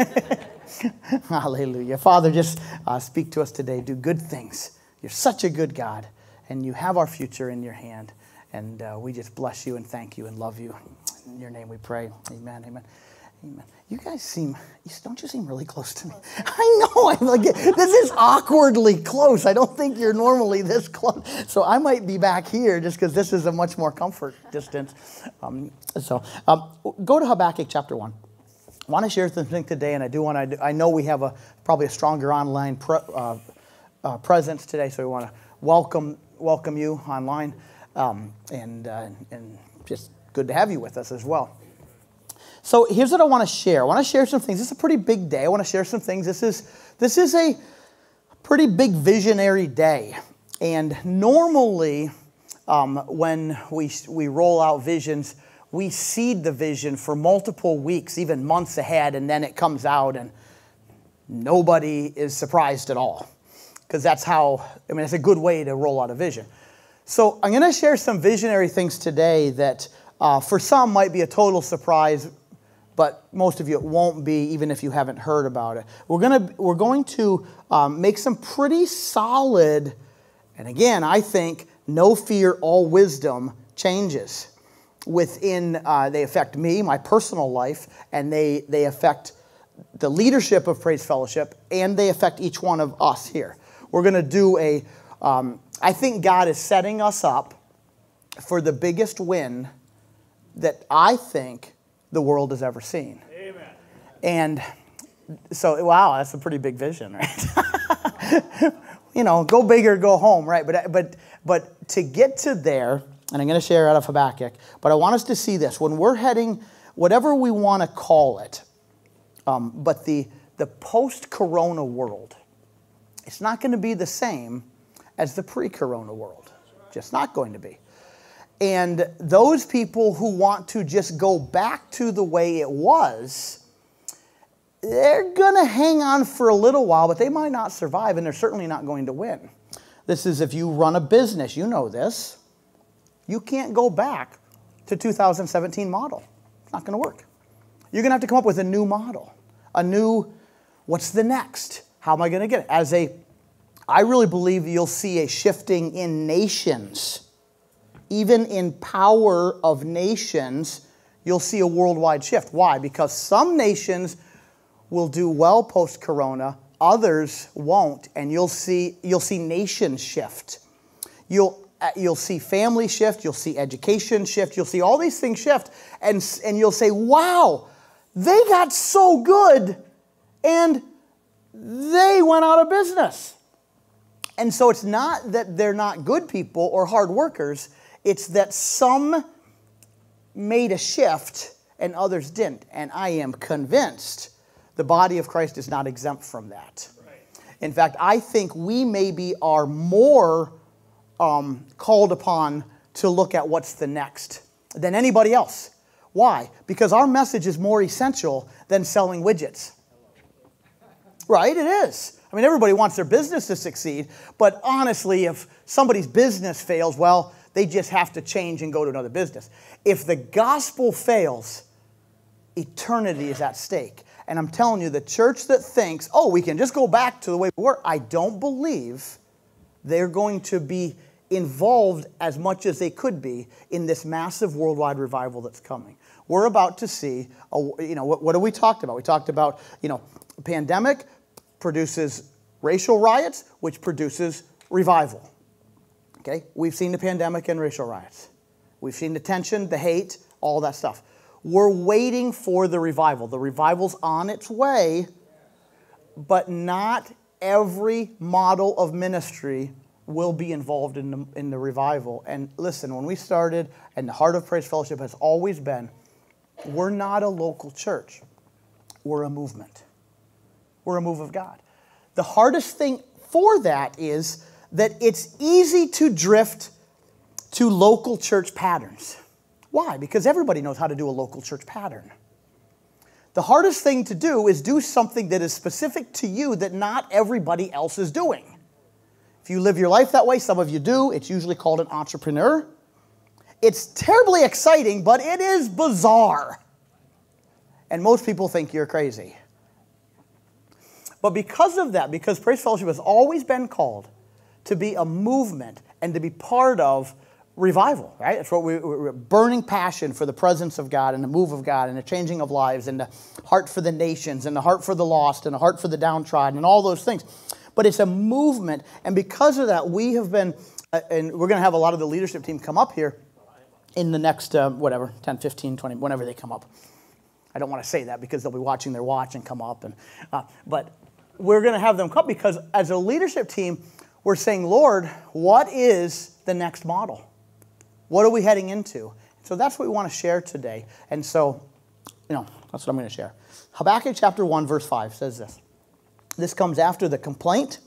Hallelujah. Father, just uh, speak to us today. Do good things. You're such a good God, and you have our future in your hand. And uh, we just bless you and thank you and love you. In your name we pray. Amen. Amen. Amen. You guys seem, don't you seem really close to me? I know, I'm like, this is awkwardly close. I don't think you're normally this close. So I might be back here just because this is a much more comfort distance. Um, so um, go to Habakkuk chapter 1. Want to share something today, and I do want to, I know we have a probably a stronger online pre, uh, uh, presence today, so we want to welcome, welcome you online. Um, and, uh, and just good to have you with us as well. So here's what I want to share. I want to share some things. This is a pretty big day. I want to share some things. This is this is a pretty big visionary day. And normally, um, when we we roll out visions, we seed the vision for multiple weeks, even months ahead, and then it comes out, and nobody is surprised at all, because that's how. I mean, it's a good way to roll out a vision. So I'm going to share some visionary things today that. Uh, for some might be a total surprise but most of you it won't be even if you haven't heard about it. We're, gonna, we're going to um, make some pretty solid, and again, I think no fear, all wisdom changes within, uh, they affect me, my personal life, and they, they affect the leadership of Praise Fellowship, and they affect each one of us here. We're going to do a. Um, I think God is setting us up for the biggest win that I think the world has ever seen. Amen. And so, wow, that's a pretty big vision, right? you know, go big or go home, right? But, but, but to get to there, and I'm going to share out of Habakkuk, but I want us to see this. When we're heading, whatever we want to call it, um, but the, the post corona world, it's not going to be the same as the pre corona world. Just not going to be. And those people who want to just go back to the way it was, they're going to hang on for a little while, but they might not survive, and they're certainly not going to win. This is if you run a business, you know this. You can't go back to 2017 model. It's not going to work. You're going to have to come up with a new model, a new, what's the next? How am I going to get it? As a, I really believe you'll see a shifting in nations even in power of nations, you'll see a worldwide shift. Why? Because some nations will do well post corona, others won't, and you'll see, you'll see nations shift. You'll, Uh, you'll see family shift, you'll see education shift, you'll see all these things shift, and, and you'll say, wow, they got so good and they went out of business. And so it's not that they're not good people or hard workers, it's that some made a shift and others didn't. And I am convinced the body of Christ is not exempt from that. In fact, I think we maybe are more um, called upon to look at what's the next than anybody else. Why? Because our message is more essential than selling widgets. Right? It is. I mean, everybody wants their business to succeed, but honestly, if somebody's business fails, well, they just have to change and go to another business. If the gospel fails, eternity is at stake. And I'm telling you, the church that thinks, oh, we can just go back to the way we were, I don't believe they're going to be involved as much as they could be in this massive worldwide revival that's coming. We're about to see, a, you know, what, what have we talked about? We talked about, you know, pandemic produces racial riots, which produces revival. Okay? We've seen the pandemic and racial riots. We've seen the tension, the hate, all that stuff. We're waiting for the revival. The revival's on its way, but not every model of ministry will be involved in the, in the revival. And listen, when we started, and the heart of Praise Fellowship has always been, we're not a local church. We're a movement. We're a move of God. The hardest thing for that is that it's easy to drift to local church patterns. Why? Because everybody knows how to do a local church pattern. The hardest thing to do is do something that is specific to you that not everybody else is doing. If you live your life that way, some of you do, it's usually called an entrepreneur. It's terribly exciting, but it is bizarre. And most people think you're crazy. But because of that, because Praise Fellowship has always been called to be a movement and to be part of revival, right? It's what we, we're burning passion for the presence of God and the move of God and the changing of lives and the heart for the nations and the heart for the lost and the heart for the downtrodden and all those things. But it's a movement, and because of that, we have been, uh, and we're going to have a lot of the leadership team come up here in the next, uh, whatever, 10, 15, 20, whenever they come up. I don't want to say that because they'll be watching their watch and come up. And, uh, but we're going to have them come because as a leadership team, we're saying, Lord, what is the next model? What are we heading into? So that's what we want to share today. And so, you know, that's what I'm going to share. Habakkuk chapter 1, verse 5 says this. This comes after the complaint.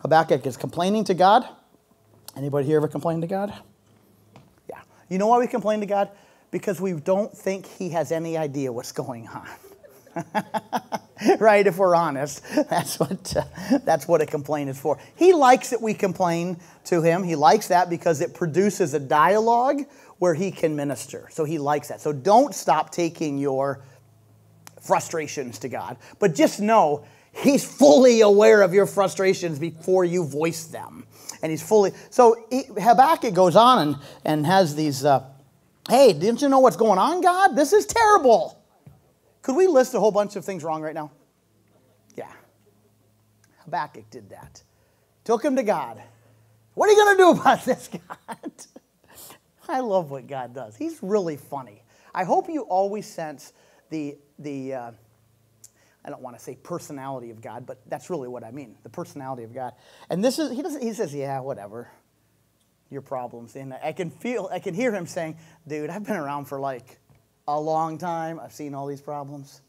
Habakkuk is complaining to God. Anybody here ever complain to God? Yeah. You know why we complain to God? Because we don't think he has any idea what's going on. right? If we're honest, that's what uh, that's what a complaint is for. He likes that we complain to him. He likes that because it produces a dialogue where he can minister. So he likes that. So don't stop taking your frustrations to God, but just know he's fully aware of your frustrations before you voice them, and he's fully. So Habakkuk goes on and and has these. Uh, hey, didn't you know what's going on, God? This is terrible. Could we list a whole bunch of things wrong right now? Yeah. Habakkuk did that. Took him to God. What are you going to do about this, God? I love what God does. He's really funny. I hope you always sense the, the uh, I don't want to say personality of God, but that's really what I mean the personality of God. And this is, he, doesn't, he says, yeah, whatever, your problems. And I can feel, I can hear him saying, dude, I've been around for like a long time. I've seen all these problems.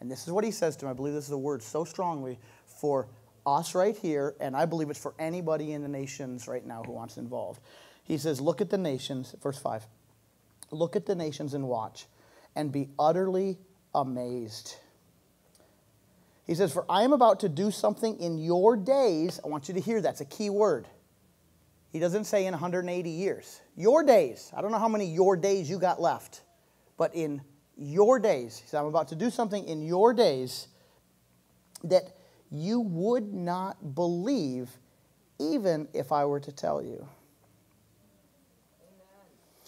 And this is what he says to him. I believe this is a word so strongly for us right here, and I believe it's for anybody in the nations right now who wants involved. He says, Look at the nations, verse 5. Look at the nations and watch, and be utterly amazed. He says, For I am about to do something in your days. I want you to hear that's a key word. He doesn't say in 180 years. Your days. I don't know how many your days you got left but in your days, he said, I'm about to do something in your days that you would not believe even if I were to tell you.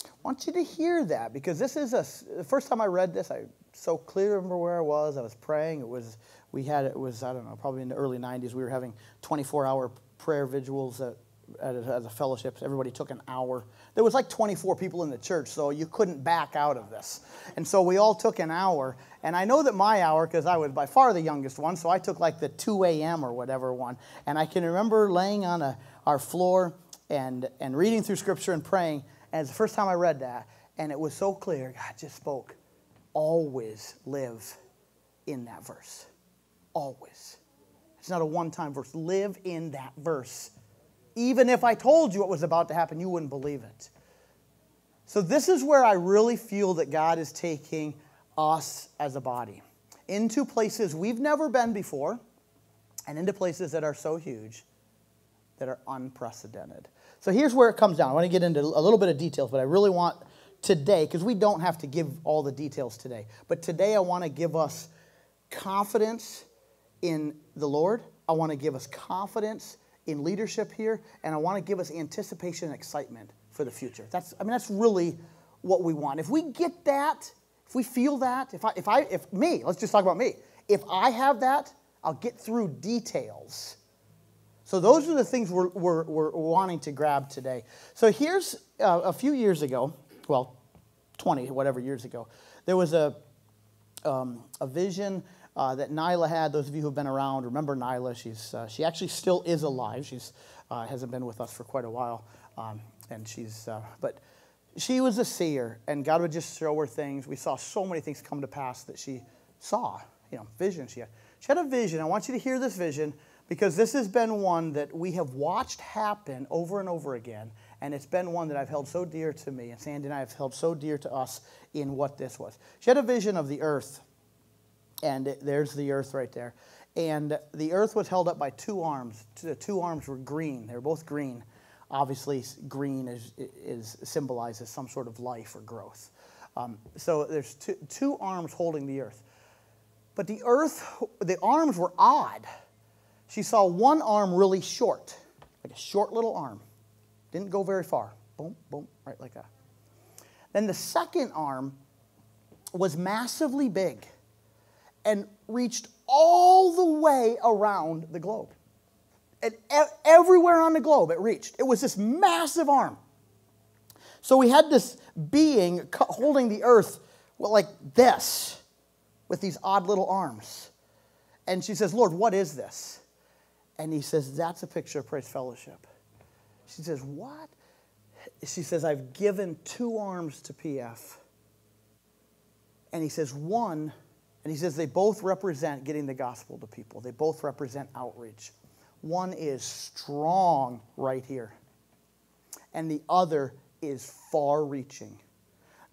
I want you to hear that because this is a, the first time I read this, I so clear remember where I was. I was praying. It was, we had, it was, I don't know, probably in the early 90s. We were having 24 hour prayer vigils at, at a, a fellowship. Everybody took an hour there was like 24 people in the church, so you couldn't back out of this. And so we all took an hour. And I know that my hour, because I was by far the youngest one, so I took like the 2 a.m. or whatever one. And I can remember laying on a, our floor and, and reading through scripture and praying. And it's the first time I read that. And it was so clear. God just spoke. Always live in that verse. Always. It's not a one time verse. Live in that verse even if I told you what was about to happen, you wouldn't believe it. So, this is where I really feel that God is taking us as a body into places we've never been before and into places that are so huge that are unprecedented. So, here's where it comes down. I want to get into a little bit of details, but I really want today, because we don't have to give all the details today, but today I want to give us confidence in the Lord. I want to give us confidence in leadership here, and I want to give us anticipation and excitement for the future. That's, I mean, that's really what we want. If we get that, if we feel that, if I, if I, if me, let's just talk about me. If I have that, I'll get through details. So those are the things we're, we're, we're wanting to grab today. So here's uh, a few years ago, well, 20, whatever years ago, there was a, um, a vision uh, that Nyla had. Those of you who've been around remember Nyla. She's, uh, she actually still is alive. She's uh, hasn't been with us for quite a while, um, and she's uh, but she was a seer, and God would just show her things. We saw so many things come to pass that she saw. You know, vision she had. She had a vision. I want you to hear this vision because this has been one that we have watched happen over and over again. And it's been one that I've held so dear to me, and Sandy and I have held so dear to us in what this was. She had a vision of the earth and it, there's the earth right there. And the earth was held up by two arms. The two arms were green. They were both green. Obviously, green is, is symbolizes some sort of life or growth. Um, so there's two, two arms holding the earth. But the earth, the arms were odd. She saw one arm really short, like a short little arm. Didn't go very far. Boom, boom, right like that. Then the second arm was massively big and reached all the way around the globe. And everywhere on the globe it reached. It was this massive arm. So we had this being holding the earth like this with these odd little arms. And she says, Lord, what is this? And he says, That's a picture of Praise Fellowship. She says, What? She says, I've given two arms to PF. And he says, One, and he says, they both represent getting the gospel to people, they both represent outreach. One is strong right here, and the other is far reaching.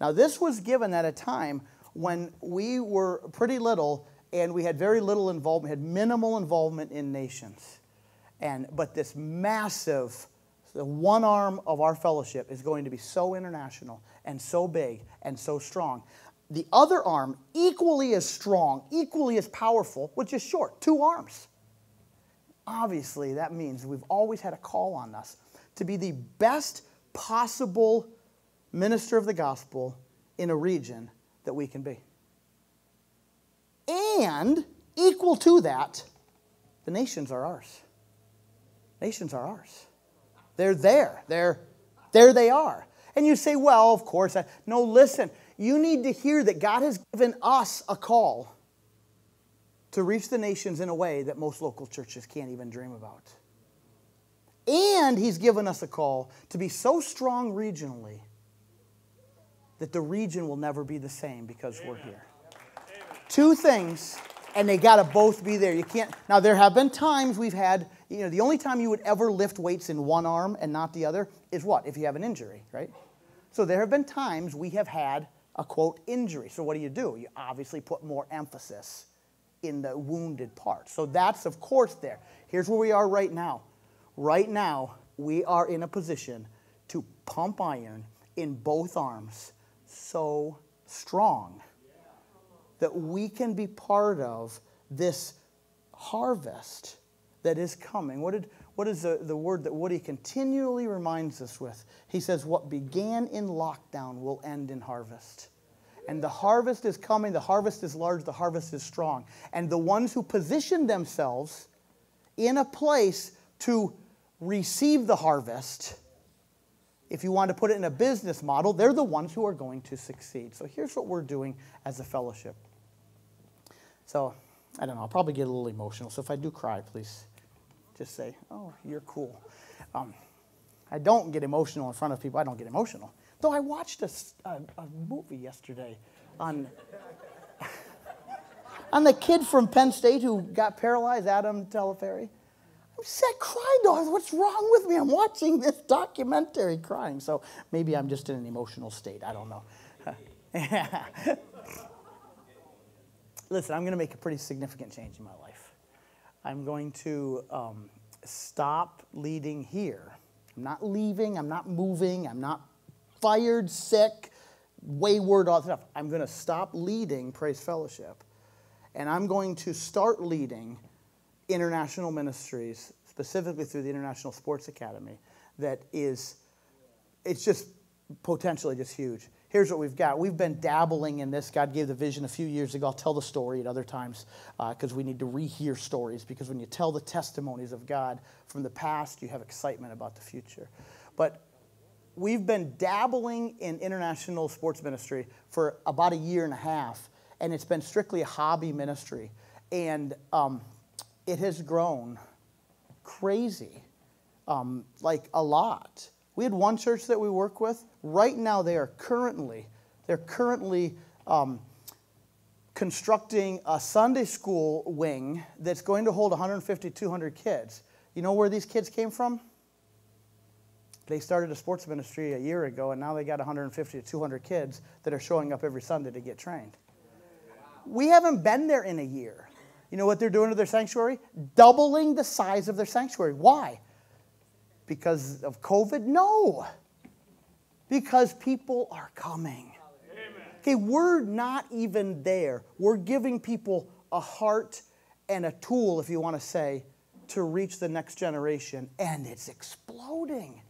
Now, this was given at a time when we were pretty little and we had very little involvement, had minimal involvement in nations. And, but this massive, the one arm of our fellowship is going to be so international and so big and so strong. The other arm, equally as strong, equally as powerful, which is short, two arms. Obviously, that means we've always had a call on us to be the best possible minister of the gospel in a region that we can be. And equal to that, the nations are ours. Nations are ours. They're there. They're there they are. And you say, well, of course. I, no, listen. You need to hear that God has given us a call to reach the nations in a way that most local churches can't even dream about. And He's given us a call to be so strong regionally that the region will never be the same because Amen. we're here. Amen. Two things, and they got to both be there. You can't. Now, there have been times we've had, you know, the only time you would ever lift weights in one arm and not the other is what? If you have an injury, right? So there have been times we have had a quote injury. So what do you do? You obviously put more emphasis in the wounded part. So that's, of course, there. Here's where we are right now. Right now, we are in a position to pump iron in both arms so strong that we can be part of this harvest that is coming. What, did, what is the, the word that Woody continually reminds us with? He says, What began in lockdown will end in harvest. And the harvest is coming, the harvest is large, the harvest is strong. And the ones who position themselves in a place to receive the harvest if you want to put it in a business model, they're the ones who are going to succeed. So here's what we're doing as a fellowship. So, I don't know, I'll probably get a little emotional. So if I do cry, please just say, oh, you're cool. Um, I don't get emotional in front of people. I don't get emotional. Though I watched a, a, a movie yesterday on, on the kid from Penn State who got paralyzed, Adam Taliaferro. I crying, dog. What's wrong with me? I'm watching this documentary crying. So maybe I'm just in an emotional state. I don't know. Listen, I'm going to make a pretty significant change in my life. I'm going to um, stop leading here. I'm not leaving. I'm not moving. I'm not fired, sick, wayward, all that stuff. I'm going to stop leading Praise Fellowship. And I'm going to start leading international ministries, specifically through the International Sports Academy, that is, it's just potentially just huge. Here's what we've got. We've been dabbling in this. God gave the vision a few years ago. I'll tell the story at other times because uh, we need to rehear stories. Because when you tell the testimonies of God from the past, you have excitement about the future. But we've been dabbling in international sports ministry for about a year and a half, and it's been strictly a hobby ministry. And um, it has grown crazy, um, like a lot. We had one church that we work with. Right now, they are currently they're currently um, constructing a Sunday school wing that's going to hold 150, 200 kids. You know where these kids came from? They started a sports ministry a year ago, and now they got 150 to 200 kids that are showing up every Sunday to get trained. We haven't been there in a year. You know what they're doing to their sanctuary? Doubling the size of their sanctuary. Why? Because of COVID? No. Because people are coming. Okay, we're not even there. We're giving people a heart and a tool, if you want to say, to reach the next generation, and it's exploding.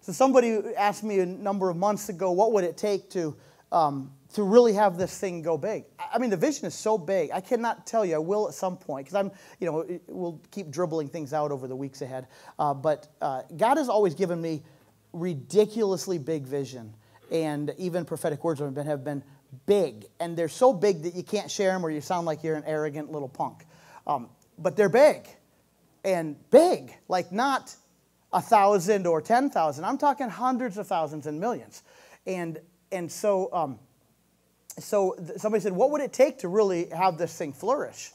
So somebody asked me a number of months ago, what would it take to um, to really have this thing go big? I mean, the vision is so big. I cannot tell you. I will at some point because I'm, you know, we'll keep dribbling things out over the weeks ahead. Uh, but uh, God has always given me ridiculously big vision, and even prophetic words have been, have been big, and they're so big that you can't share them or you sound like you're an arrogant little punk. Um, but they're big, and big, like not a thousand or ten thousand. I'm talking hundreds of thousands and millions, and and so um, so somebody said, what would it take to really have this thing flourish?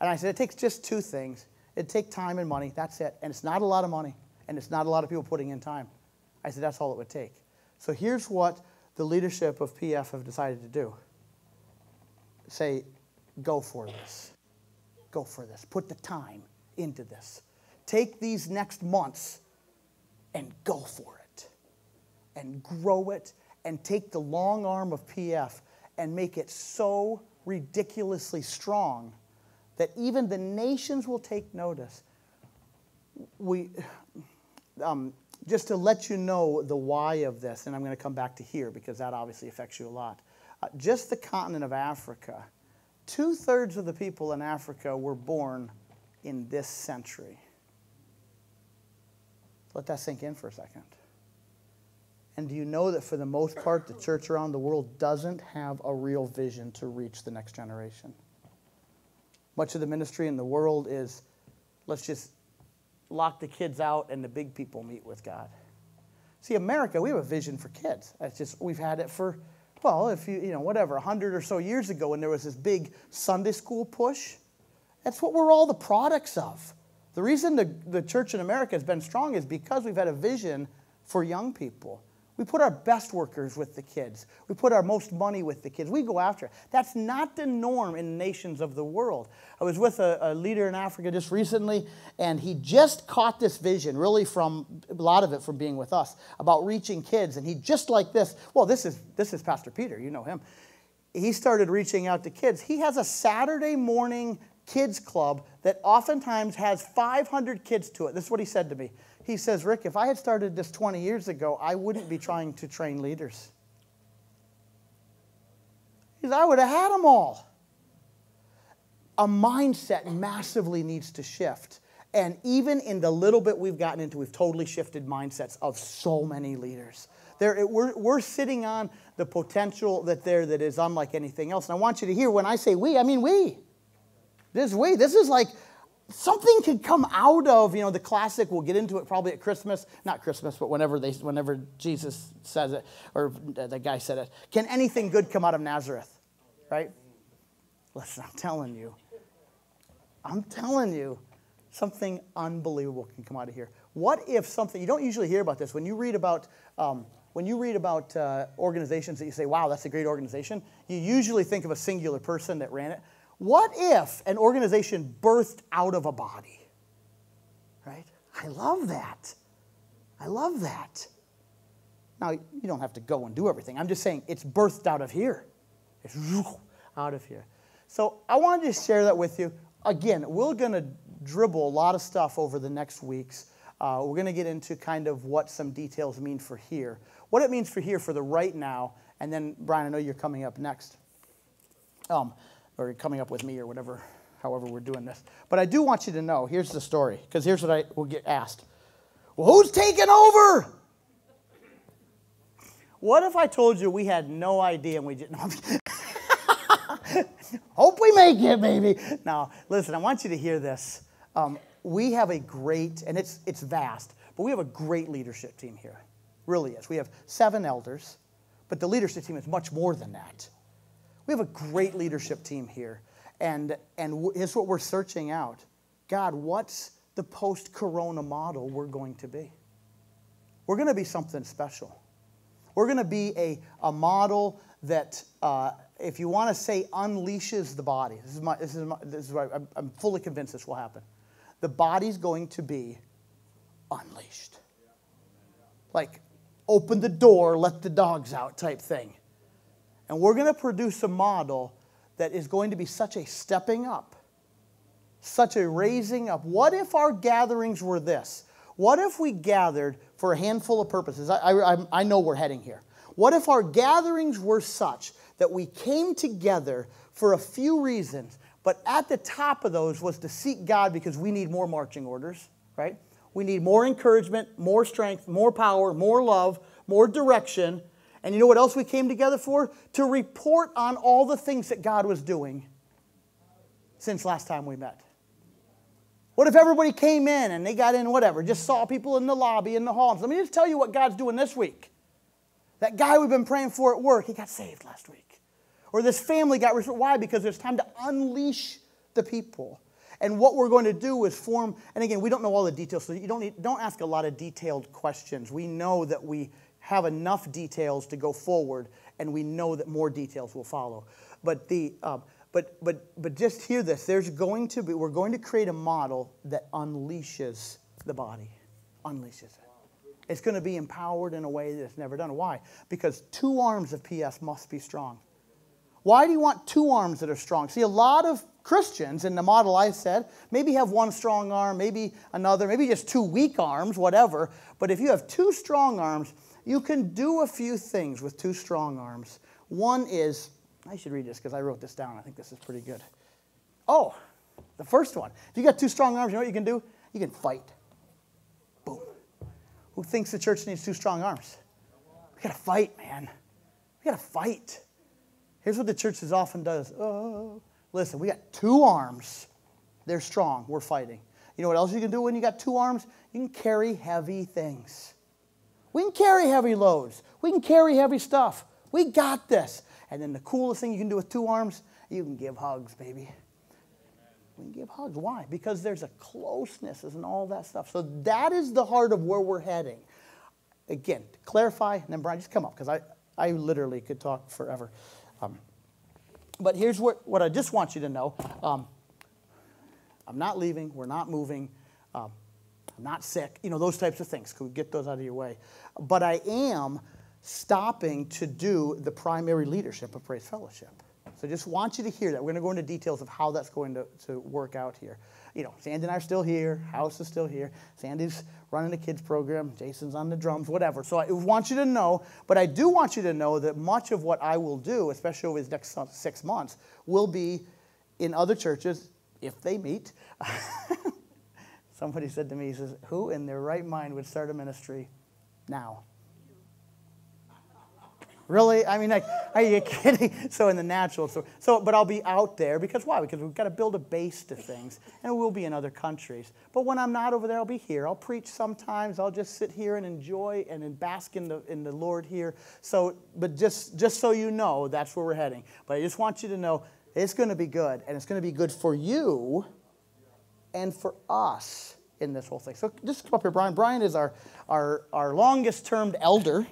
And I said, it takes just two things. It takes time and money. That's it. And it's not a lot of money, and it's not a lot of people putting in time. I said, that's all it would take. So here's what the leadership of PF have decided to do say, go for this. Go for this. Put the time into this. Take these next months and go for it. And grow it and take the long arm of PF and make it so ridiculously strong that even the nations will take notice. We, um, just to let you know the why of this, and I'm going to come back to here because that obviously affects you a lot. Uh, just the continent of Africa, two thirds of the people in Africa were born in this century. Let that sink in for a second. And do you know that for the most part, the church around the world doesn't have a real vision to reach the next generation? Much of the ministry in the world is let's just lock the kids out and the big people meet with God. See, America, we have a vision for kids. That's just, we've had it for, well, if you, you know, whatever, 100 or so years ago when there was this big Sunday school push. That's what we're all the products of. The reason the, the church in America has been strong is because we've had a vision for young people. We put our best workers with the kids. We put our most money with the kids. We go after it. That's not the norm in nations of the world. I was with a, a, leader in Africa just recently, and he just caught this vision, really from a lot of it from being with us, about reaching kids. And he just like this. Well, this is this is Pastor Peter. You know him. He started reaching out to kids. He has a Saturday morning kids club that oftentimes has 500 kids to it. This is what he said to me. He says, Rick, if I had started this 20 years ago, I wouldn't be trying to train leaders. He says, I would have had them all. A mindset massively needs to shift. And even in the little bit we've gotten into, we've totally shifted mindsets of so many leaders. There, we're, we're sitting on the potential that there that is unlike anything else. And I want you to hear when I say we, I mean we. This we. This is like something could come out of you know the classic we'll get into it probably at christmas not christmas but whenever they whenever jesus says it or the guy said it. Can anything good come out of nazareth? Right? Listen i'm telling you. I'm telling you something unbelievable can come out of here. What if something you don't usually hear about this. When you read about um, when you read about uh, organizations that you say wow that's a great organization you usually think of a singular person that ran it what if an organization birthed out of a body? Right? I love that. I love that. Now, you don't have to go and do everything. I'm just saying it's birthed out of here. It's out of here. So I wanted to share that with you. Again, we're going to dribble a lot of stuff over the next weeks. Uh, we're going to get into kind of what some details mean for here, what it means for here for the right now, and then, Brian, I know you're coming up next. Um, or coming up with me or whatever, however we're doing this. But I do want you to know here's the story, because here's what I will get asked Well, who's taking over? What if I told you we had no idea and we didn't? Know Hope we make it, baby. Now, listen, I want you to hear this. Um, we have a great, and it's, it's vast, but we have a great leadership team here. Really is. We have seven elders, but the leadership team is much more than that. We have a great leadership team here. And, and here's what we're searching out God, what's the post corona model we're going to be? We're going to be something special. We're going to be a, a model that, uh, if you want to say, unleashes the body. This is, my, this is, my, this is why I'm, I'm fully convinced this will happen. The body's going to be unleashed. Like, open the door, let the dogs out type thing. And we're going to produce a model that is going to be such a stepping up, such a raising up. What if our gatherings were this? What if we gathered for a handful of purposes? I, I, I know we're heading here. What if our gatherings were such that we came together for a few reasons, but at the top of those was to seek God because we need more marching orders, right? We need more encouragement, more strength, more power, more love, more direction. And you know what else we came together for? To report on all the things that God was doing since last time we met. What if everybody came in and they got in, whatever, just saw people in the lobby, in the halls? Let me just tell you what God's doing this week. That guy we've been praying for at work, he got saved last week. Or this family got restored. Why? Because it's time to unleash the people. And what we're going to do is form, and again, we don't know all the details, so you don't, need, don't ask a lot of detailed questions. We know that we have enough details to go forward, and we know that more details will follow. But, the, um, but, but, but just hear this there's going to be, we're going to create a model that unleashes the body, unleashes it. It's going to be empowered in a way that's never done. Why? Because two arms of PF must be strong. Why do you want two arms that are strong? See, a lot of Christians in the model I said maybe have one strong arm, maybe another, maybe just two weak arms, whatever. But if you have two strong arms, you can do a few things with two strong arms. One is, I should read this because I wrote this down. I think this is pretty good. Oh, the first one. If you got two strong arms, you know what you can do? You can fight. Boom. Who thinks the church needs two strong arms? We got to fight, man. We got to fight. Here's what the church as often does. Oh, listen, we got two arms. They're strong. We're fighting. You know what else you can do when you got two arms? You can carry heavy things. We can carry heavy loads. We can carry heavy stuff. We got this. And then the coolest thing you can do with two arms, you can give hugs, baby. We can give hugs. Why? Because there's a closeness and all that stuff. So that is the heart of where we're heading. Again, to clarify, and then Brian, just come up because I, I literally could talk forever. Um, but here's what, what I just want you to know um, I'm not leaving, we're not moving, um, I'm not sick, you know, those types of things. Could we get those out of your way? But I am stopping to do the primary leadership of Praise Fellowship. So just want you to hear that. We're going to go into details of how that's going to, to work out here. You know, Sandy and I are still here. House is still here. Sandy's running the kids program. Jason's on the drums, whatever. So I want you to know, but I do want you to know that much of what I will do, especially over these next six months, will be in other churches if they meet. Somebody said to me, he says, Who in their right mind would start a ministry now? Really? I mean, like, are you kidding? So in the natural, so, so, but I'll be out there because why? Because we've got to build a base to things, and we'll be in other countries. But when I'm not over there, I'll be here. I'll preach sometimes. I'll just sit here and enjoy and bask in the in the Lord here. So, but just just so you know, that's where we're heading. But I just want you to know it's going to be good, and it's going to be good for you and for us in this whole thing. So just come up here, Brian. Brian is our our our longest termed elder.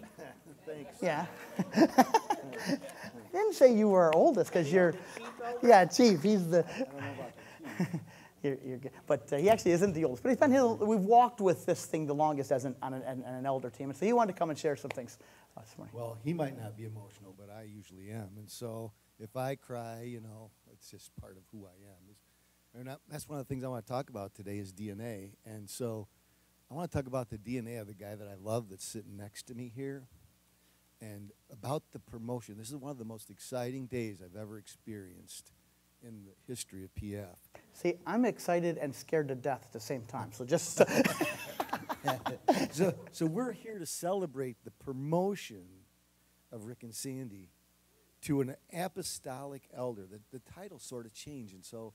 Thanks. Yeah. didn't say you were oldest because you're, yeah, chief. He's the. you're, you're. But uh, he actually isn't the oldest. But he's been here. We've walked with this thing the longest as an, on an, an, an elder team, and so he wanted to come and share some things uh, this morning. Well, he might not be emotional, but I usually am, and so if I cry, you know, it's just part of who I am. And that's one of the things I want to talk about today is DNA, and so. I want to talk about the DNA of the guy that I love that's sitting next to me here and about the promotion. This is one of the most exciting days I've ever experienced in the history of PF. See, I'm excited and scared to death at the same time. So just so, so we're here to celebrate the promotion of Rick and Sandy to an apostolic elder. The, the title sort of changed, and so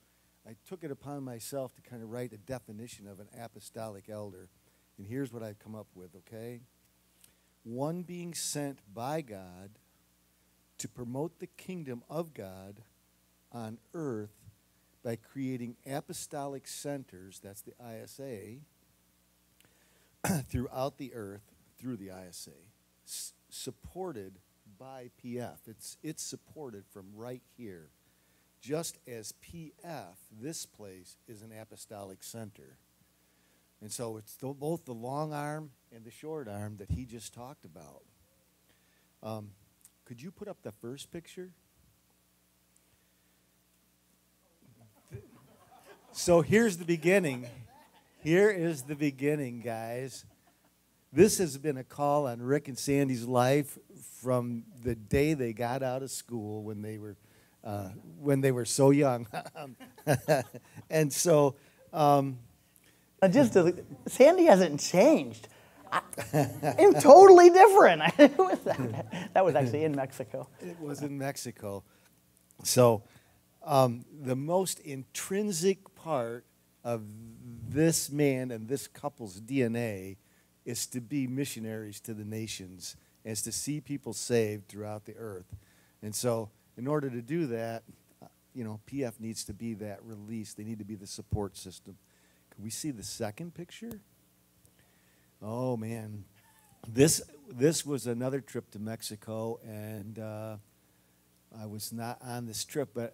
I took it upon myself to kind of write a definition of an apostolic elder. And here's what I've come up with, okay? one being sent by God to promote the kingdom of God on earth by creating apostolic centers, that's the ISA, throughout the earth through the ISA, supported by PF. It's, it's supported from right here. Just as PF, this place, is an apostolic center. And so it's the, both the long arm and the short arm that he just talked about. Um, could you put up the first picture? So here's the beginning. Here is the beginning, guys. This has been a call on Rick and Sandy's life from the day they got out of school when they were uh, when they were so young, and so. Um, just to, Sandy hasn't changed. I, am totally different. that was actually in Mexico. It was in Mexico. So, um, the most intrinsic part of this man and this couple's DNA is to be missionaries to the nations, is to see people saved throughout the earth. And so, in order to do that, uh, you know, PF needs to be that release. They need to be the support system. Can we see the second picture? Oh man, this this was another trip to Mexico, and uh, I was not on this trip, but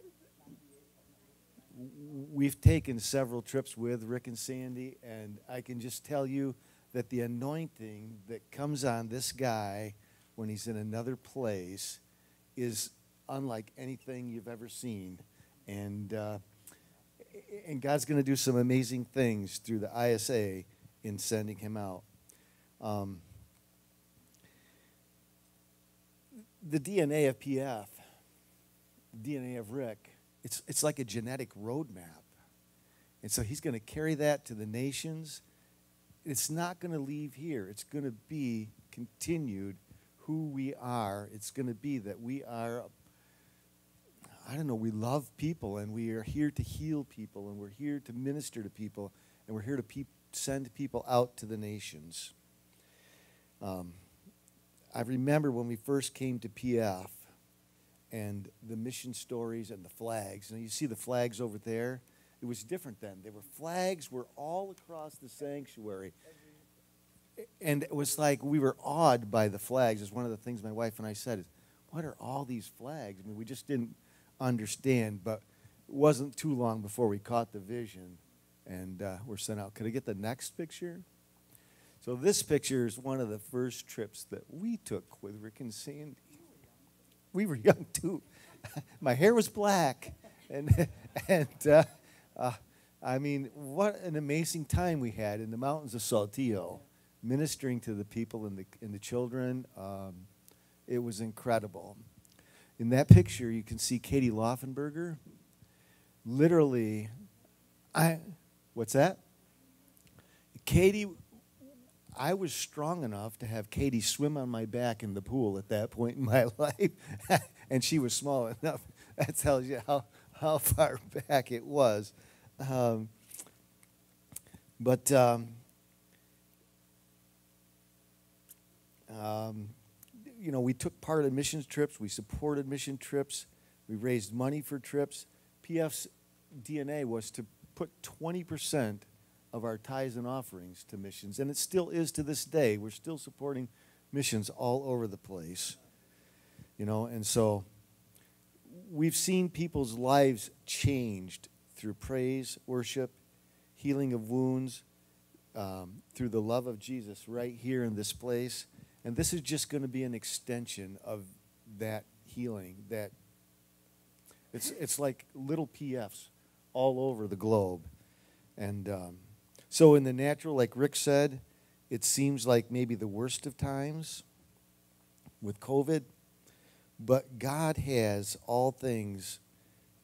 we've taken several trips with Rick and Sandy, and I can just tell you that the anointing that comes on this guy when he's in another place is unlike anything you've ever seen. And, uh, and God's going to do some amazing things through the ISA in sending him out. Um, the DNA of PF, DNA of Rick, it's, it's like a genetic roadmap. And so he's going to carry that to the nations. It's not going to leave here. It's going to be continued who we are. It's going to be that we are, I don't know, we love people and we are here to heal people and we're here to minister to people and we're here to pe- send people out to the nations. Um, I remember when we first came to PF, and the mission stories and the flags. And you see the flags over there. It was different then. There were flags were all across the sanctuary. And it was like we were awed by the flags. It's one of the things my wife and I said is, what are all these flags? I mean, we just didn't understand, but it wasn't too long before we caught the vision and uh, were sent out. Could I get the next picture? So this picture is one of the first trips that we took with Rick and Sandy we were young too. My hair was black, and and uh, uh, I mean, what an amazing time we had in the mountains of Saltillo, ministering to the people and the and the children. Um, it was incredible. In that picture, you can see Katie Laufenberger. Literally, I what's that? Katie I was strong enough to have Katie swim on my back in the pool at that point in my life, and she was small enough. That tells you how, how far back it was. Um, but um, um, you know, we took part in missions trips. We supported mission trips. We raised money for trips. PF's DNA was to put 20 percent of our tithes and offerings to missions, and it still is to this day. We're still supporting missions all over the place. You know, and so we've seen people's lives changed through praise, worship, healing of wounds, um, through the love of Jesus right here in this place. And this is just going to be an extension of that healing. That it's it's like little PFs all over the globe, and um, so, in the natural, like Rick said, it seems like maybe the worst of times with COVID, but God has all things.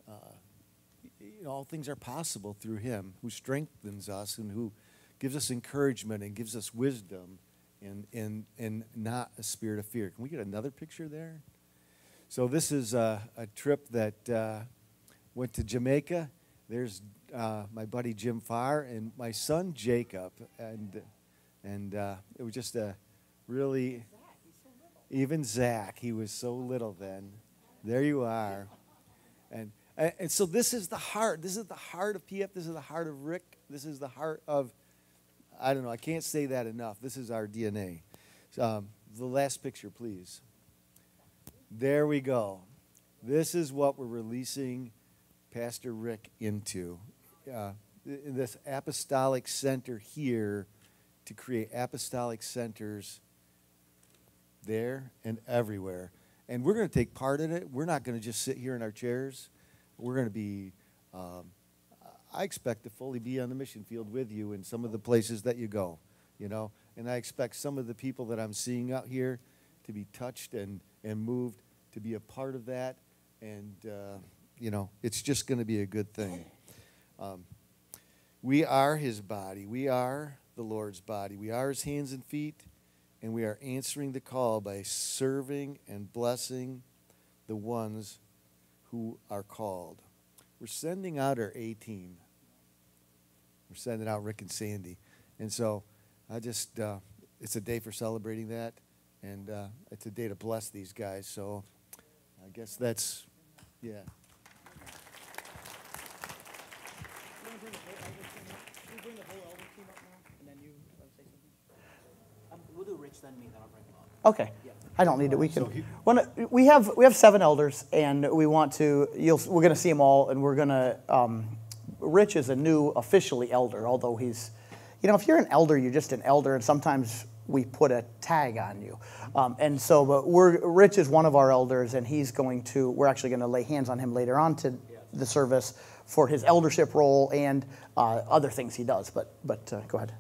Uh, all things are possible through Him who strengthens us and who gives us encouragement and gives us wisdom and, and, and not a spirit of fear. Can we get another picture there? So, this is a, a trip that uh, went to Jamaica. There's uh, my buddy Jim Farr and my son Jacob, and and uh, it was just a really even Zach. He was so little then. There you are, and and so this is the heart. This is the heart of PF. This is the heart of Rick. This is the heart of I don't know. I can't say that enough. This is our DNA. Um, the last picture, please. There we go. This is what we're releasing Pastor Rick into uh, this apostolic center here to create apostolic centers there and everywhere. And we're going to take part in it. We're not going to just sit here in our chairs. We're going to be um, I expect to fully be on the mission field with you in some of the places that you go, you know. And I expect some of the people that I'm seeing out here to be touched and, and moved to be a part of that. And, uh, you know, it's just going to be a good thing. Um, we are his body. We are the Lord's body. We are his hands and feet. And we are answering the call by serving and blessing the ones who are called. We're sending out our A team. We're sending out Rick and Sandy. And so I just, uh, it's a day for celebrating that. And uh, it's a day to bless these guys. So I guess that's, yeah. We'll do Rich, then me, then I'll bring him up. Okay. I don't need it. We can. Wanna- we have we have seven elders, and we want to. You'll, we're going to see them all, and we're going to. Um, Rich is a new officially elder, although he's, you know, if you're an elder, you're just an elder, and sometimes we put a tag on you. Um, and so, but we're Rich is one of our elders, and he's going to. We're actually going to lay hands on him later on to the service for his eldership role and uh, other things he does. But but uh, go ahead.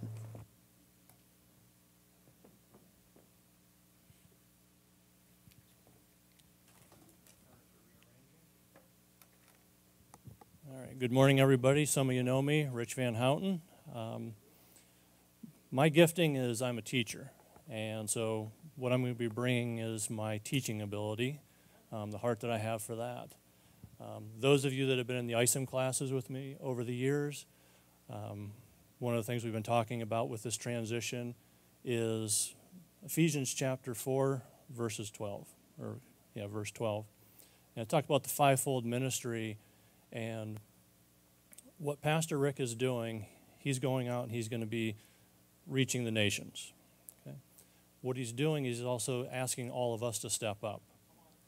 Good morning, everybody. Some of you know me, Rich Van Houten. Um, my gifting is I'm a teacher, and so what I'm going to be bringing is my teaching ability, um, the heart that I have for that. Um, those of you that have been in the ISOM classes with me over the years, um, one of the things we've been talking about with this transition is Ephesians chapter 4, verses 12, or yeah, verse 12. And it talked about the fivefold ministry and what Pastor Rick is doing, he's going out and he's going to be reaching the nations. Okay? What he's doing is also asking all of us to step up.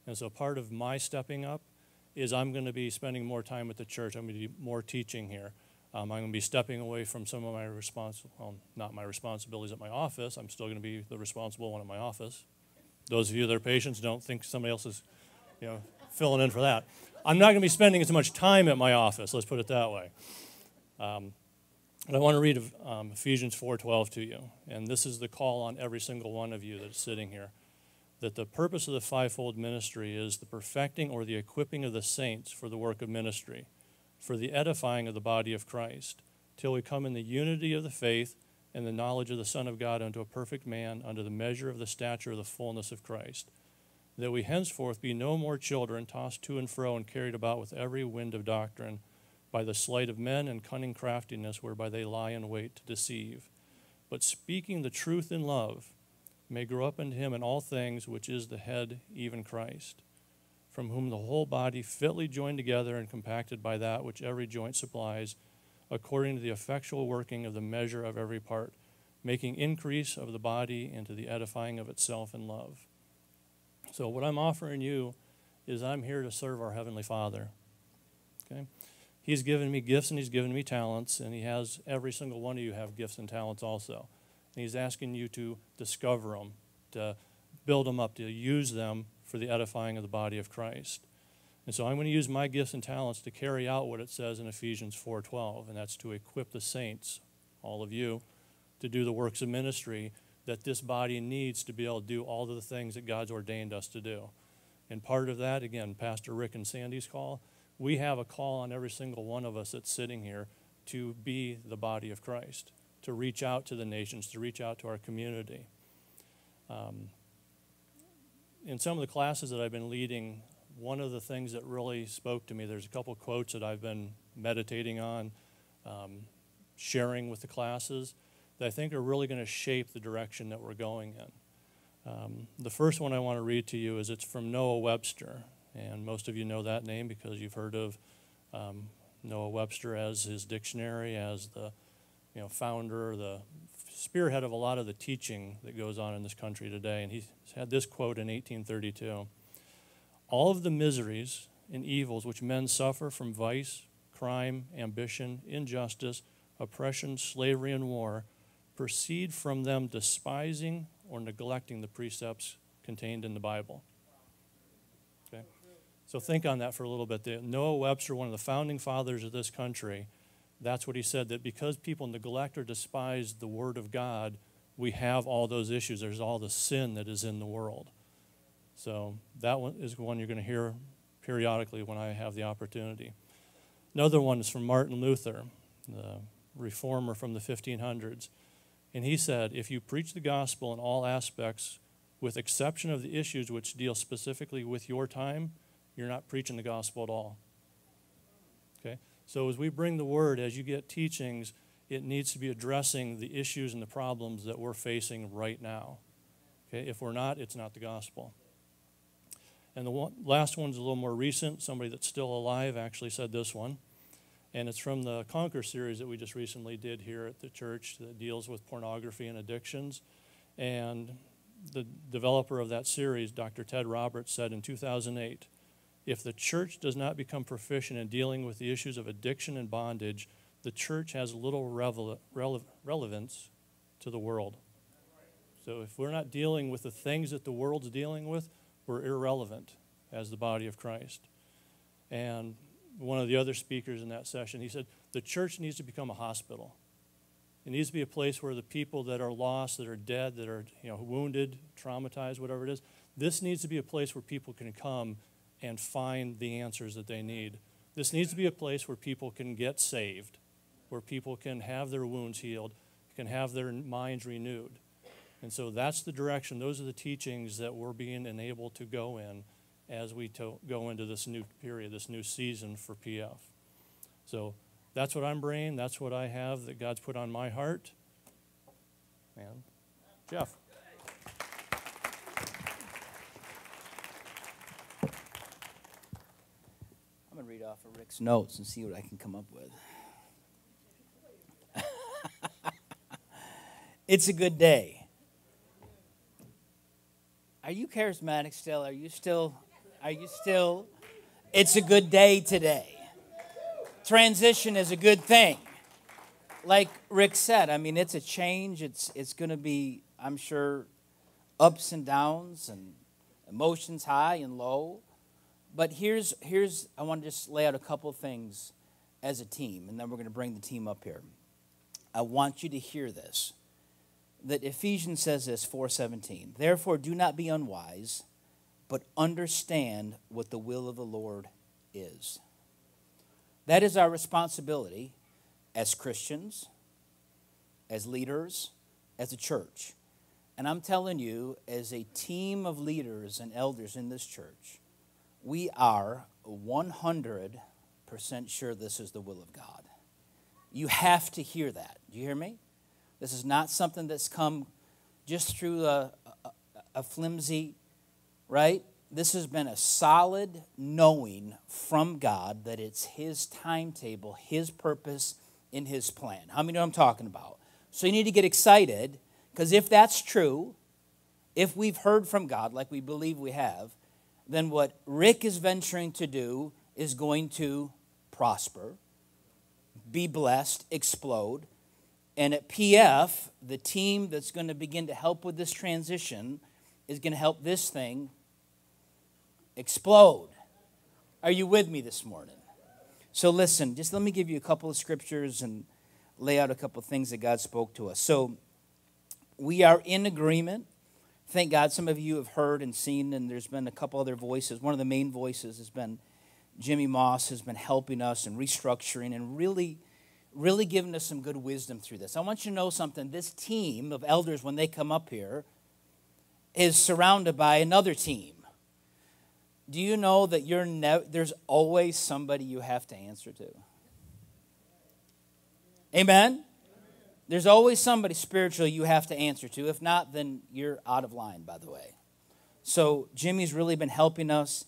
And so part of my stepping up is I'm going to be spending more time at the church. I'm going to do more teaching here. Um, I'm going to be stepping away from some of my respons- well, not my responsibilities at my office. I'm still going to be the responsible one at my office. Those of you that are patients don't think somebody else is, you know, filling in for that. I'm not going to be spending as much time at my office. Let's put it that way. Um, but I want to read um, Ephesians 4:12 to you, and this is the call on every single one of you that's sitting here. That the purpose of the fivefold ministry is the perfecting or the equipping of the saints for the work of ministry, for the edifying of the body of Christ, till we come in the unity of the faith and the knowledge of the Son of God unto a perfect man, unto the measure of the stature of the fullness of Christ that we henceforth be no more children, tossed to and fro and carried about with every wind of doctrine, by the sleight of men and cunning craftiness whereby they lie in wait to deceive. But speaking the truth in love, may grow up into him in all things, which is the head, even Christ, from whom the whole body, fitly joined together and compacted by that which every joint supplies, according to the effectual working of the measure of every part, making increase of the body into the edifying of itself in love. So, what I'm offering you is I'm here to serve our Heavenly Father. Okay? He's given me gifts and He's given me talents, and He has every single one of you have gifts and talents also. And He's asking you to discover them, to build them up, to use them for the edifying of the body of Christ. And so I'm going to use my gifts and talents to carry out what it says in Ephesians 4:12, and that's to equip the saints, all of you, to do the works of ministry that this body needs to be able to do all of the things that God's ordained us to do. And part of that, again, Pastor Rick and Sandy's call, we have a call on every single one of us that's sitting here to be the body of Christ, to reach out to the nations, to reach out to our community. Um, in some of the classes that I've been leading, one of the things that really spoke to me, there's a couple quotes that I've been meditating on, um, sharing with the classes that I think are really going to shape the direction that we're going in. Um, the first one I want to read to you is it's from Noah Webster, and most of you know that name because you've heard of um, Noah Webster as his dictionary, as the you know founder, the spearhead of a lot of the teaching that goes on in this country today. And he had this quote in 1832: "All of the miseries and evils which men suffer from vice, crime, ambition, injustice, oppression, slavery, and war." Proceed from them despising or neglecting the precepts contained in the Bible. Okay? So think on that for a little bit. Noah Webster, one of the founding fathers of this country, that's what he said that because people neglect or despise the Word of God, we have all those issues. There's all the sin that is in the world. So that one is one you're going to hear periodically when I have the opportunity. Another one is from Martin Luther, the reformer from the 1500s. And he said, if you preach the gospel in all aspects, with exception of the issues which deal specifically with your time, you're not preaching the gospel at all. Okay? So as we bring the word, as you get teachings, it needs to be addressing the issues and the problems that we're facing right now. Okay? If we're not, it's not the gospel. And the one, last one's a little more recent. Somebody that's still alive actually said this one. And it's from the Conquer series that we just recently did here at the church that deals with pornography and addictions. And the developer of that series, Dr. Ted Roberts, said in 2008 if the church does not become proficient in dealing with the issues of addiction and bondage, the church has little rele- rele- relevance to the world. So if we're not dealing with the things that the world's dealing with, we're irrelevant as the body of Christ. And one of the other speakers in that session, he said, the church needs to become a hospital. It needs to be a place where the people that are lost, that are dead, that are you know, wounded, traumatized, whatever it is, this needs to be a place where people can come and find the answers that they need. This needs to be a place where people can get saved, where people can have their wounds healed, can have their minds renewed. And so that's the direction, those are the teachings that we're being enabled to go in as we go into this new period, this new season for PF. So that's what I'm bringing, that's what I have that God's put on my heart. And Jeff. I'm going to read off of Rick's notes and see what I can come up with. it's a good day. Are you charismatic still? Are you still are you still It's a good day today. Transition is a good thing. Like Rick said, I mean it's a change. It's it's going to be I'm sure ups and downs and emotions high and low. But here's, here's I want to just lay out a couple of things as a team, and then we're going to bring the team up here. I want you to hear this. That Ephesians says this 4:17. Therefore do not be unwise, but understand what the will of the Lord is. That is our responsibility as Christians, as leaders, as a church. And I'm telling you, as a team of leaders and elders in this church, we are 100% sure this is the will of God. You have to hear that. Do you hear me? This is not something that's come just through a, a, a flimsy, right? This has been a solid knowing from God that it's His timetable, His purpose, in His plan. How many know I'm talking about? So you need to get excited because if that's true, if we've heard from God like we believe we have, then what Rick is venturing to do is going to prosper, be blessed, explode. And at PF, the team that's going to begin to help with this transition is going to help this thing explode. Are you with me this morning? So, listen, just let me give you a couple of scriptures and lay out a couple of things that God spoke to us. So, we are in agreement Thank God some of you have heard and seen, and there's been a couple other voices. One of the main voices has been Jimmy Moss, has been helping us and restructuring and really, really giving us some good wisdom through this. I want you to know something. This team of elders, when they come up here, is surrounded by another team. Do you know that you're ne- there's always somebody you have to answer to? Amen? There's always somebody spiritual you have to answer to. If not, then you're out of line, by the way. So Jimmy's really been helping us.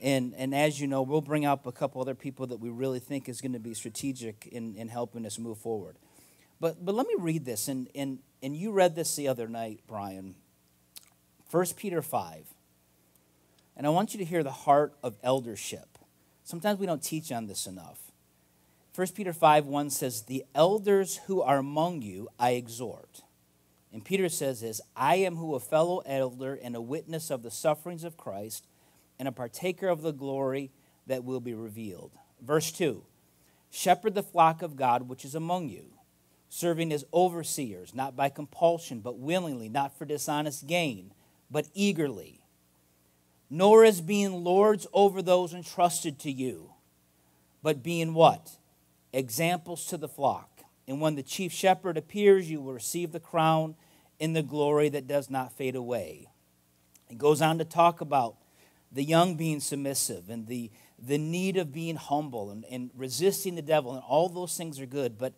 And, and as you know, we'll bring up a couple other people that we really think is going to be strategic in, in helping us move forward. But, but let me read this. And, and, and you read this the other night, Brian. 1 Peter 5. And I want you to hear the heart of eldership. Sometimes we don't teach on this enough. 1 Peter 5 1 says, The elders who are among you I exhort. And Peter says this I am who a fellow elder and a witness of the sufferings of Christ and a partaker of the glory that will be revealed. Verse 2 Shepherd the flock of God which is among you, serving as overseers, not by compulsion, but willingly, not for dishonest gain, but eagerly, nor as being lords over those entrusted to you, but being what? Examples to the flock. And when the chief shepherd appears, you will receive the crown in the glory that does not fade away. He goes on to talk about the young being submissive and the, the need of being humble and, and resisting the devil, and all those things are good. But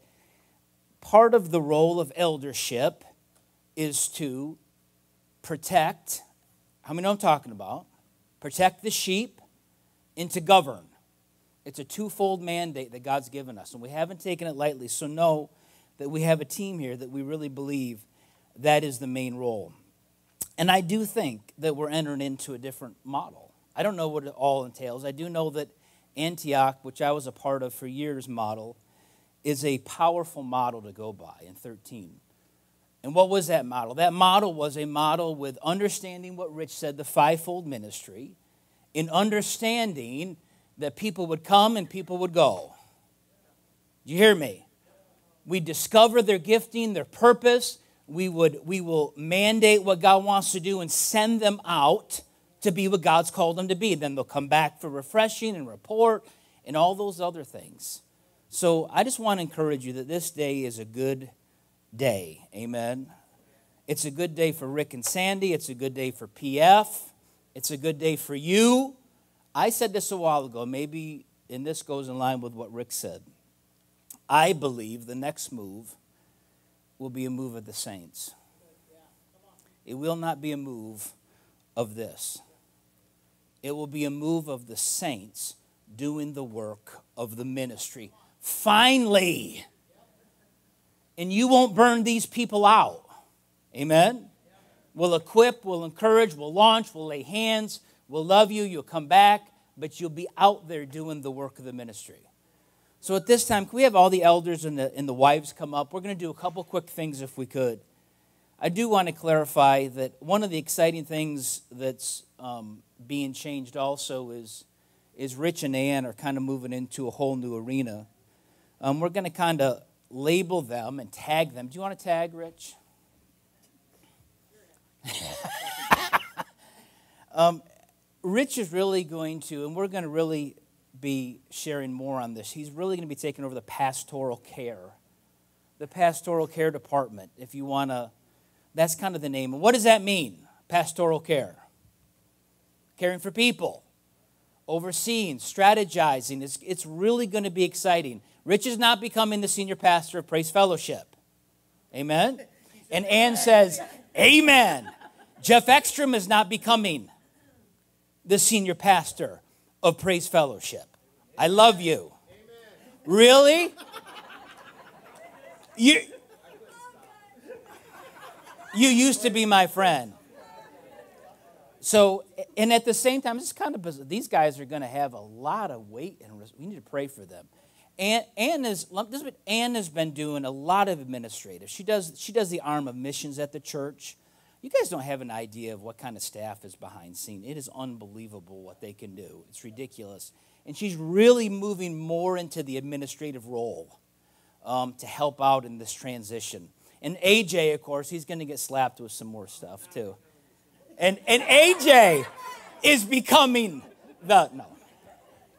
part of the role of eldership is to protect, how many know I'm talking about? Protect the sheep and to govern. It's a twofold mandate that God's given us, and we haven't taken it lightly. So, know that we have a team here that we really believe that is the main role. And I do think that we're entering into a different model. I don't know what it all entails. I do know that Antioch, which I was a part of for years, model is a powerful model to go by in 13. And what was that model? That model was a model with understanding what Rich said, the fivefold ministry, in understanding that people would come and people would go. Do you hear me? We discover their gifting, their purpose. We would we will mandate what God wants to do and send them out to be what God's called them to be. Then they'll come back for refreshing and report and all those other things. So I just want to encourage you that this day is a good day. Amen. It's a good day for Rick and Sandy. It's a good day for PF. It's a good day for you. I said this a while ago, maybe, and this goes in line with what Rick said. I believe the next move will be a move of the saints. It will not be a move of this, it will be a move of the saints doing the work of the ministry. Finally. And you won't burn these people out. Amen? We'll equip, we'll encourage, we'll launch, we'll lay hands, we'll love you, you'll come back, but you'll be out there doing the work of the ministry. So at this time, can we have all the elders and the, and the wives come up? We're going to do a couple quick things if we could. I do want to clarify that one of the exciting things that's um, being changed also is, is Rich and Ann are kind of moving into a whole new arena. Um, we're going to kind of label them and tag them. Do you want to tag, Rich? um, Rich is really going to, and we're going to really be sharing more on this. He's really going to be taking over the pastoral care, the pastoral care department, if you want to. That's kind of the name. What does that mean, pastoral care? Caring for people, overseeing, strategizing. It's, it's really going to be exciting. Rich is not becoming the senior pastor of Praise Fellowship. Amen? And Ann says, Amen. Jeff Ekstrom is not becoming the senior pastor of Praise Fellowship. I love you. Really? You, you used to be my friend. So, and at the same time, it's kind of bizarre. These guys are going to have a lot of weight, and we need to pray for them. Ann, Ann, is, this is Ann has been doing a lot of administrative. She does, she does the arm of missions at the church. You guys don't have an idea of what kind of staff is behind scene. It is unbelievable what they can do. It's ridiculous. And she's really moving more into the administrative role um, to help out in this transition. And AJ, of course, he's going to get slapped with some more stuff too. And, and AJ is becoming the, no.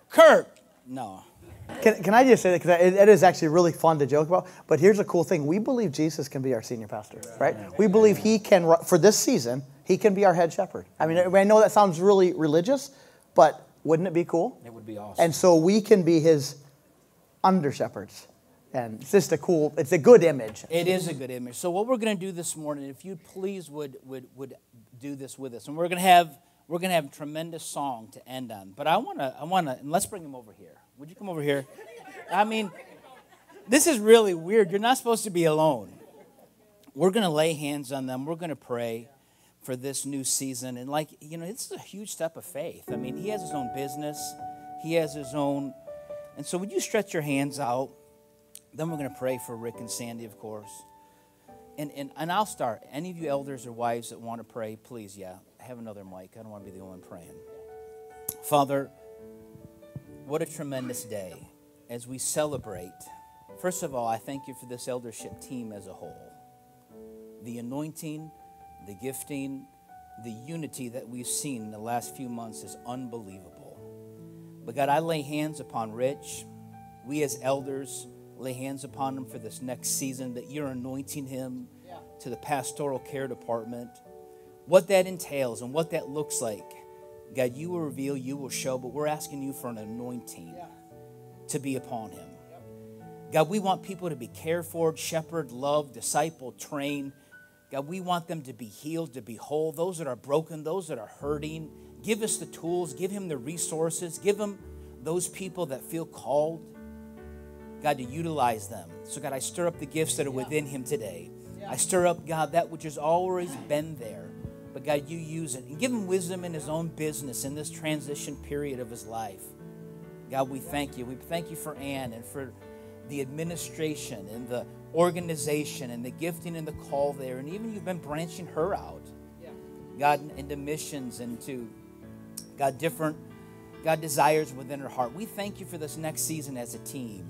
Kurt, no. Can, can I just say that? Because it, it is actually really fun to joke about. But here's a cool thing we believe Jesus can be our senior pastor, right? We believe he can, for this season, he can be our head shepherd. I mean, I know that sounds really religious, but wouldn't it be cool? It would be awesome. And so we can be his under shepherds. And it's just a cool, it's a good image. It is a good image. So what we're going to do this morning, if you please would, would, would do this with us. And we're going to have, we're going to have a tremendous song to end on. But I want to, I want to, and let's bring him over here. Would you come over here? I mean, this is really weird. You're not supposed to be alone. We're going to lay hands on them. We're going to pray for this new season. And, like, you know, this is a huge step of faith. I mean, he has his own business, he has his own. And so, would you stretch your hands out? Then we're going to pray for Rick and Sandy, of course. And, and, and I'll start. Any of you elders or wives that want to pray, please, yeah, have another mic. I don't want to be the only one praying. Father, what a tremendous day. as we celebrate, first of all, I thank you for this eldership team as a whole. The anointing, the gifting, the unity that we've seen in the last few months is unbelievable. But God, I lay hands upon Rich. We as elders lay hands upon him for this next season, that you're anointing him to the pastoral care department. What that entails and what that looks like, God, you will reveal, you will show, but we're asking you for an anointing to be upon him. God, we want people to be cared for, shepherd, loved, disciple, trained. God, we want them to be healed, to be whole. Those that are broken, those that are hurting, give us the tools, give him the resources, give him those people that feel called, God, to utilize them. So, God, I stir up the gifts that are within him today. I stir up, God, that which has always been there. But, God, you use it and give him wisdom in his own business in this transition period of his life. God, we thank you. We thank you for Ann and for the administration and the organization and the gifting and the call there. And even you've been branching her out, God, into missions and to, God, different, God, desires within her heart. We thank you for this next season as a team.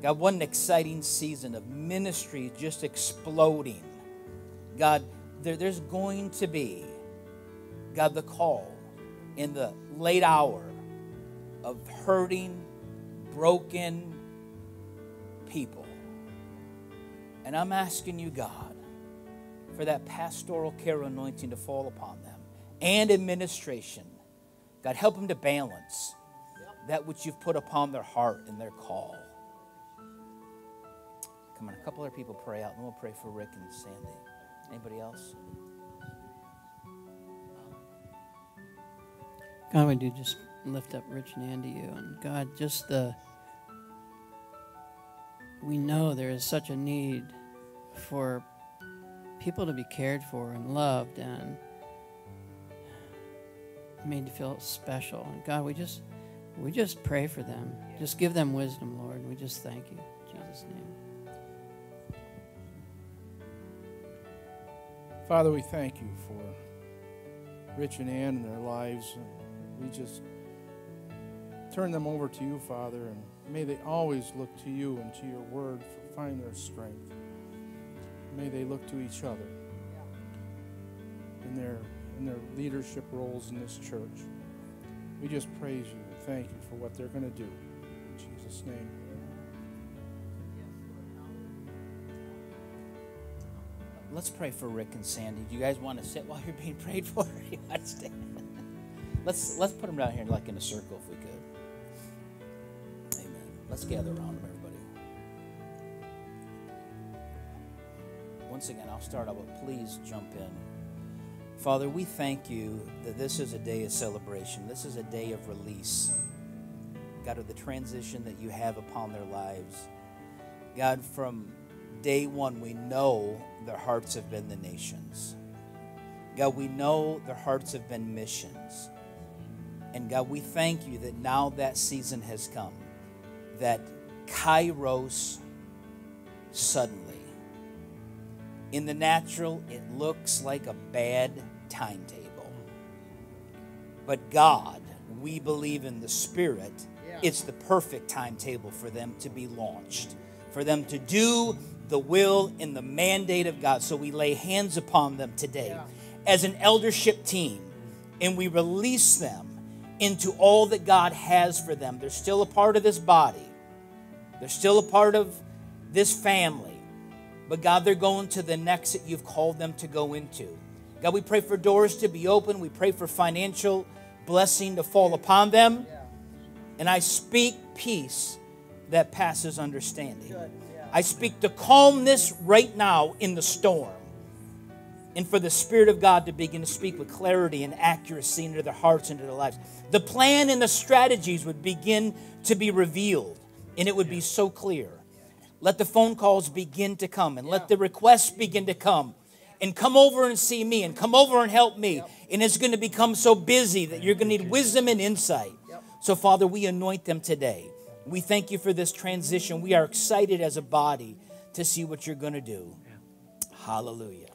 God, what an exciting season of ministry just exploding. God, there, there's going to be, God, the call in the late hour of hurting, broken people. And I'm asking you, God, for that pastoral care anointing to fall upon them and administration. God, help them to balance that which you've put upon their heart and their call. Come on, a couple other people pray out, and we'll pray for Rick and Sandy. Anybody else? God, we do just lift up Rich and Andy to you. And God, just the. We know there is such a need for people to be cared for and loved and made to feel special. And God, we just we just pray for them. Just give them wisdom, Lord. We just thank you. In Jesus' name. Father, we thank you for Rich and Ann and their lives. We just turn them over to you, Father, and may they always look to you and to your word for find their strength. May they look to each other in their in their leadership roles in this church. We just praise you and thank you for what they're going to do. In Jesus' name. Let's pray for Rick and Sandy. Do you guys want to sit while you're being prayed for? You want to stand? Let's let's put them down here like in a circle if we could. Amen. Let's gather around them, everybody. Once again, I'll start out, but please jump in. Father, we thank you that this is a day of celebration. This is a day of release. God, of the transition that you have upon their lives. God, from day one, we know their hearts have been the nations. God, we know their hearts have been missions. And God, we thank you that now that season has come, that Kairos suddenly. In the natural, it looks like a bad timetable. But God, we believe in the Spirit, it's the perfect timetable for them to be launched, for them to do the will and the mandate of God. So we lay hands upon them today as an eldership team and we release them into all that God has for them. They're still a part of this body, they're still a part of this family. But God, they're going to the next that you've called them to go into. God, we pray for doors to be open. We pray for financial blessing to fall upon them. And I speak peace that passes understanding. I speak the calmness right now in the storm. And for the Spirit of God to begin to speak with clarity and accuracy into their hearts, into their lives. The plan and the strategies would begin to be revealed, and it would be so clear. Let the phone calls begin to come, and let the requests begin to come. And come over and see me, and come over and help me. And it's going to become so busy that you're going to need wisdom and insight. So, Father, we anoint them today. We thank you for this transition. We are excited as a body to see what you're going to do. Hallelujah.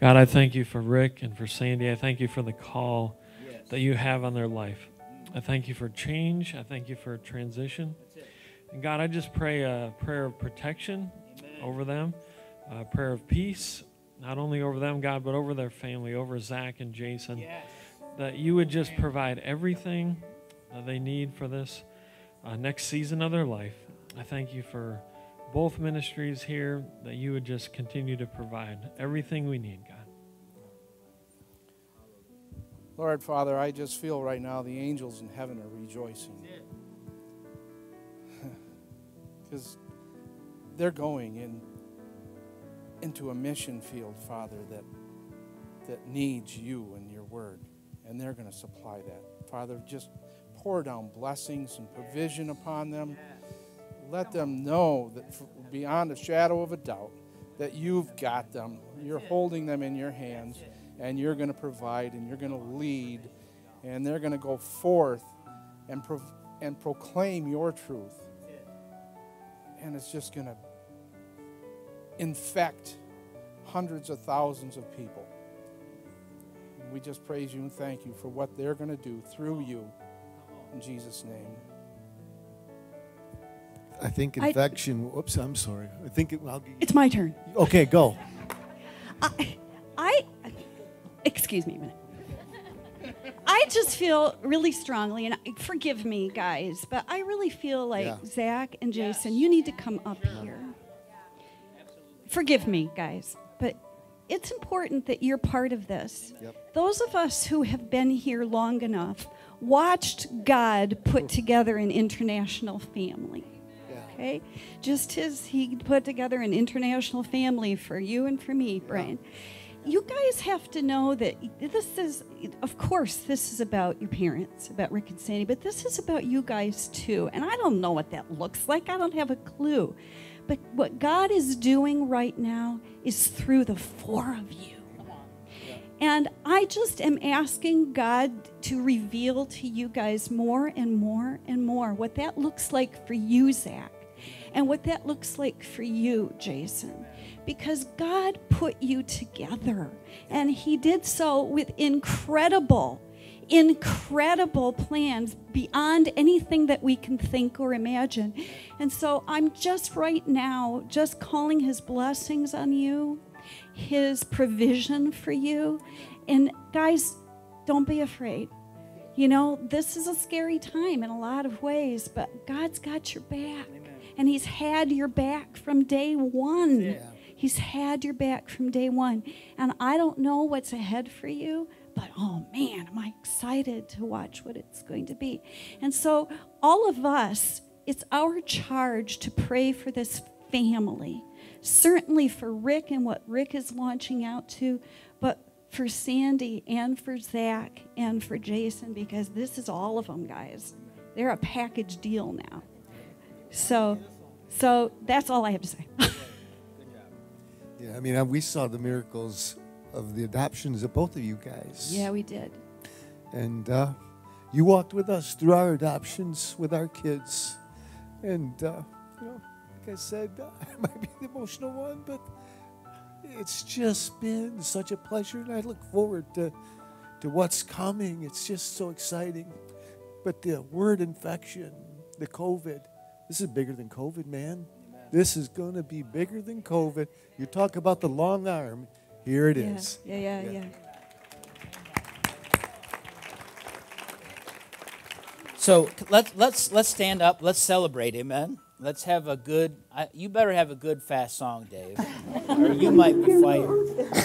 God, I thank you for Rick and for Sandy. I thank you for the call that you have on their life. I thank you for change. I thank you for transition. And God, I just pray a prayer of protection over them, a prayer of peace, not only over them, God, but over their family, over Zach and Jason. Yes. That you would just provide everything that they need for this uh, next season of their life. I thank you for both ministries here, that you would just continue to provide everything we need, God. Lord Father, I just feel right now the angels in heaven are rejoicing. Because they're going in into a mission field, Father, that that needs you and your word. And they're going to supply that. Father, just pour down blessings and provision upon them. Let them know that beyond a shadow of a doubt that you've got them. You're holding them in your hands and you're going to provide and you're going to lead and they're going to go forth and, pro- and proclaim your truth. And it's just going to infect hundreds of thousands of people. We just praise you and thank you for what they're going to do through you. In Jesus' name. I think I- infection. Whoops, I'm sorry. I think it, I'll, It's my turn. okay, go. I, I, excuse me a minute. I just feel really strongly, and I- forgive me, guys, but I really feel like Yeah. Zach and Jason, you need to come up here. Yeah. Forgive me, guys, but it's important that you're part of this. Yep. Those of us who have been here long enough watched God put together an international family. Okay? Just as he put together an international family for you and for me, Brian. You guys have to know that this is, of course, this is about your parents, about Rick and Sandy, but this is about you guys too. And I don't know what that looks like, I don't have a clue. But what God is doing right now is through the four of you. And I just am asking God to reveal to you guys more and more and more what that looks like for you, Zach, and what that looks like for you, Jason. Because God put you together, and He did so with incredible, incredible plans beyond anything that we can think or imagine. And so I'm just right now just calling His blessings on you his provision for you. And guys, don't be afraid. You know, this is a scary time in a lot of ways, but God's got your back. And He's had your back from day one. He's had your back from day one. And I don't know what's ahead for you, but oh man, am I excited to watch what it's going to be. And so, all of us, it's our charge to pray for this family certainly for Rick and what Rick is launching out to, but for Sandy and for Zach and for Jason, because this is all of them, guys. They're a package deal now. So, so that's all I have to say. Yeah, I mean, uh, we saw the miracles of the adoptions of both of you guys. yeah, we did. And uh, you walked with us through our adoptions with our kids. And, uh, you know, I said, I might be the emotional one, but it's just been such a pleasure. And I look forward to, to what's coming. It's just so exciting. But the word infection, the COVID, this is bigger than COVID, man. This is going to be bigger than COVID. You talk about the long arm. Here it yeah, is. yeah, yeah, Yeah. yeah. So let's let's let's stand up. Let's celebrate, amen. Let's have a good. I, you better have a good fast song, Dave, or you might be fighting.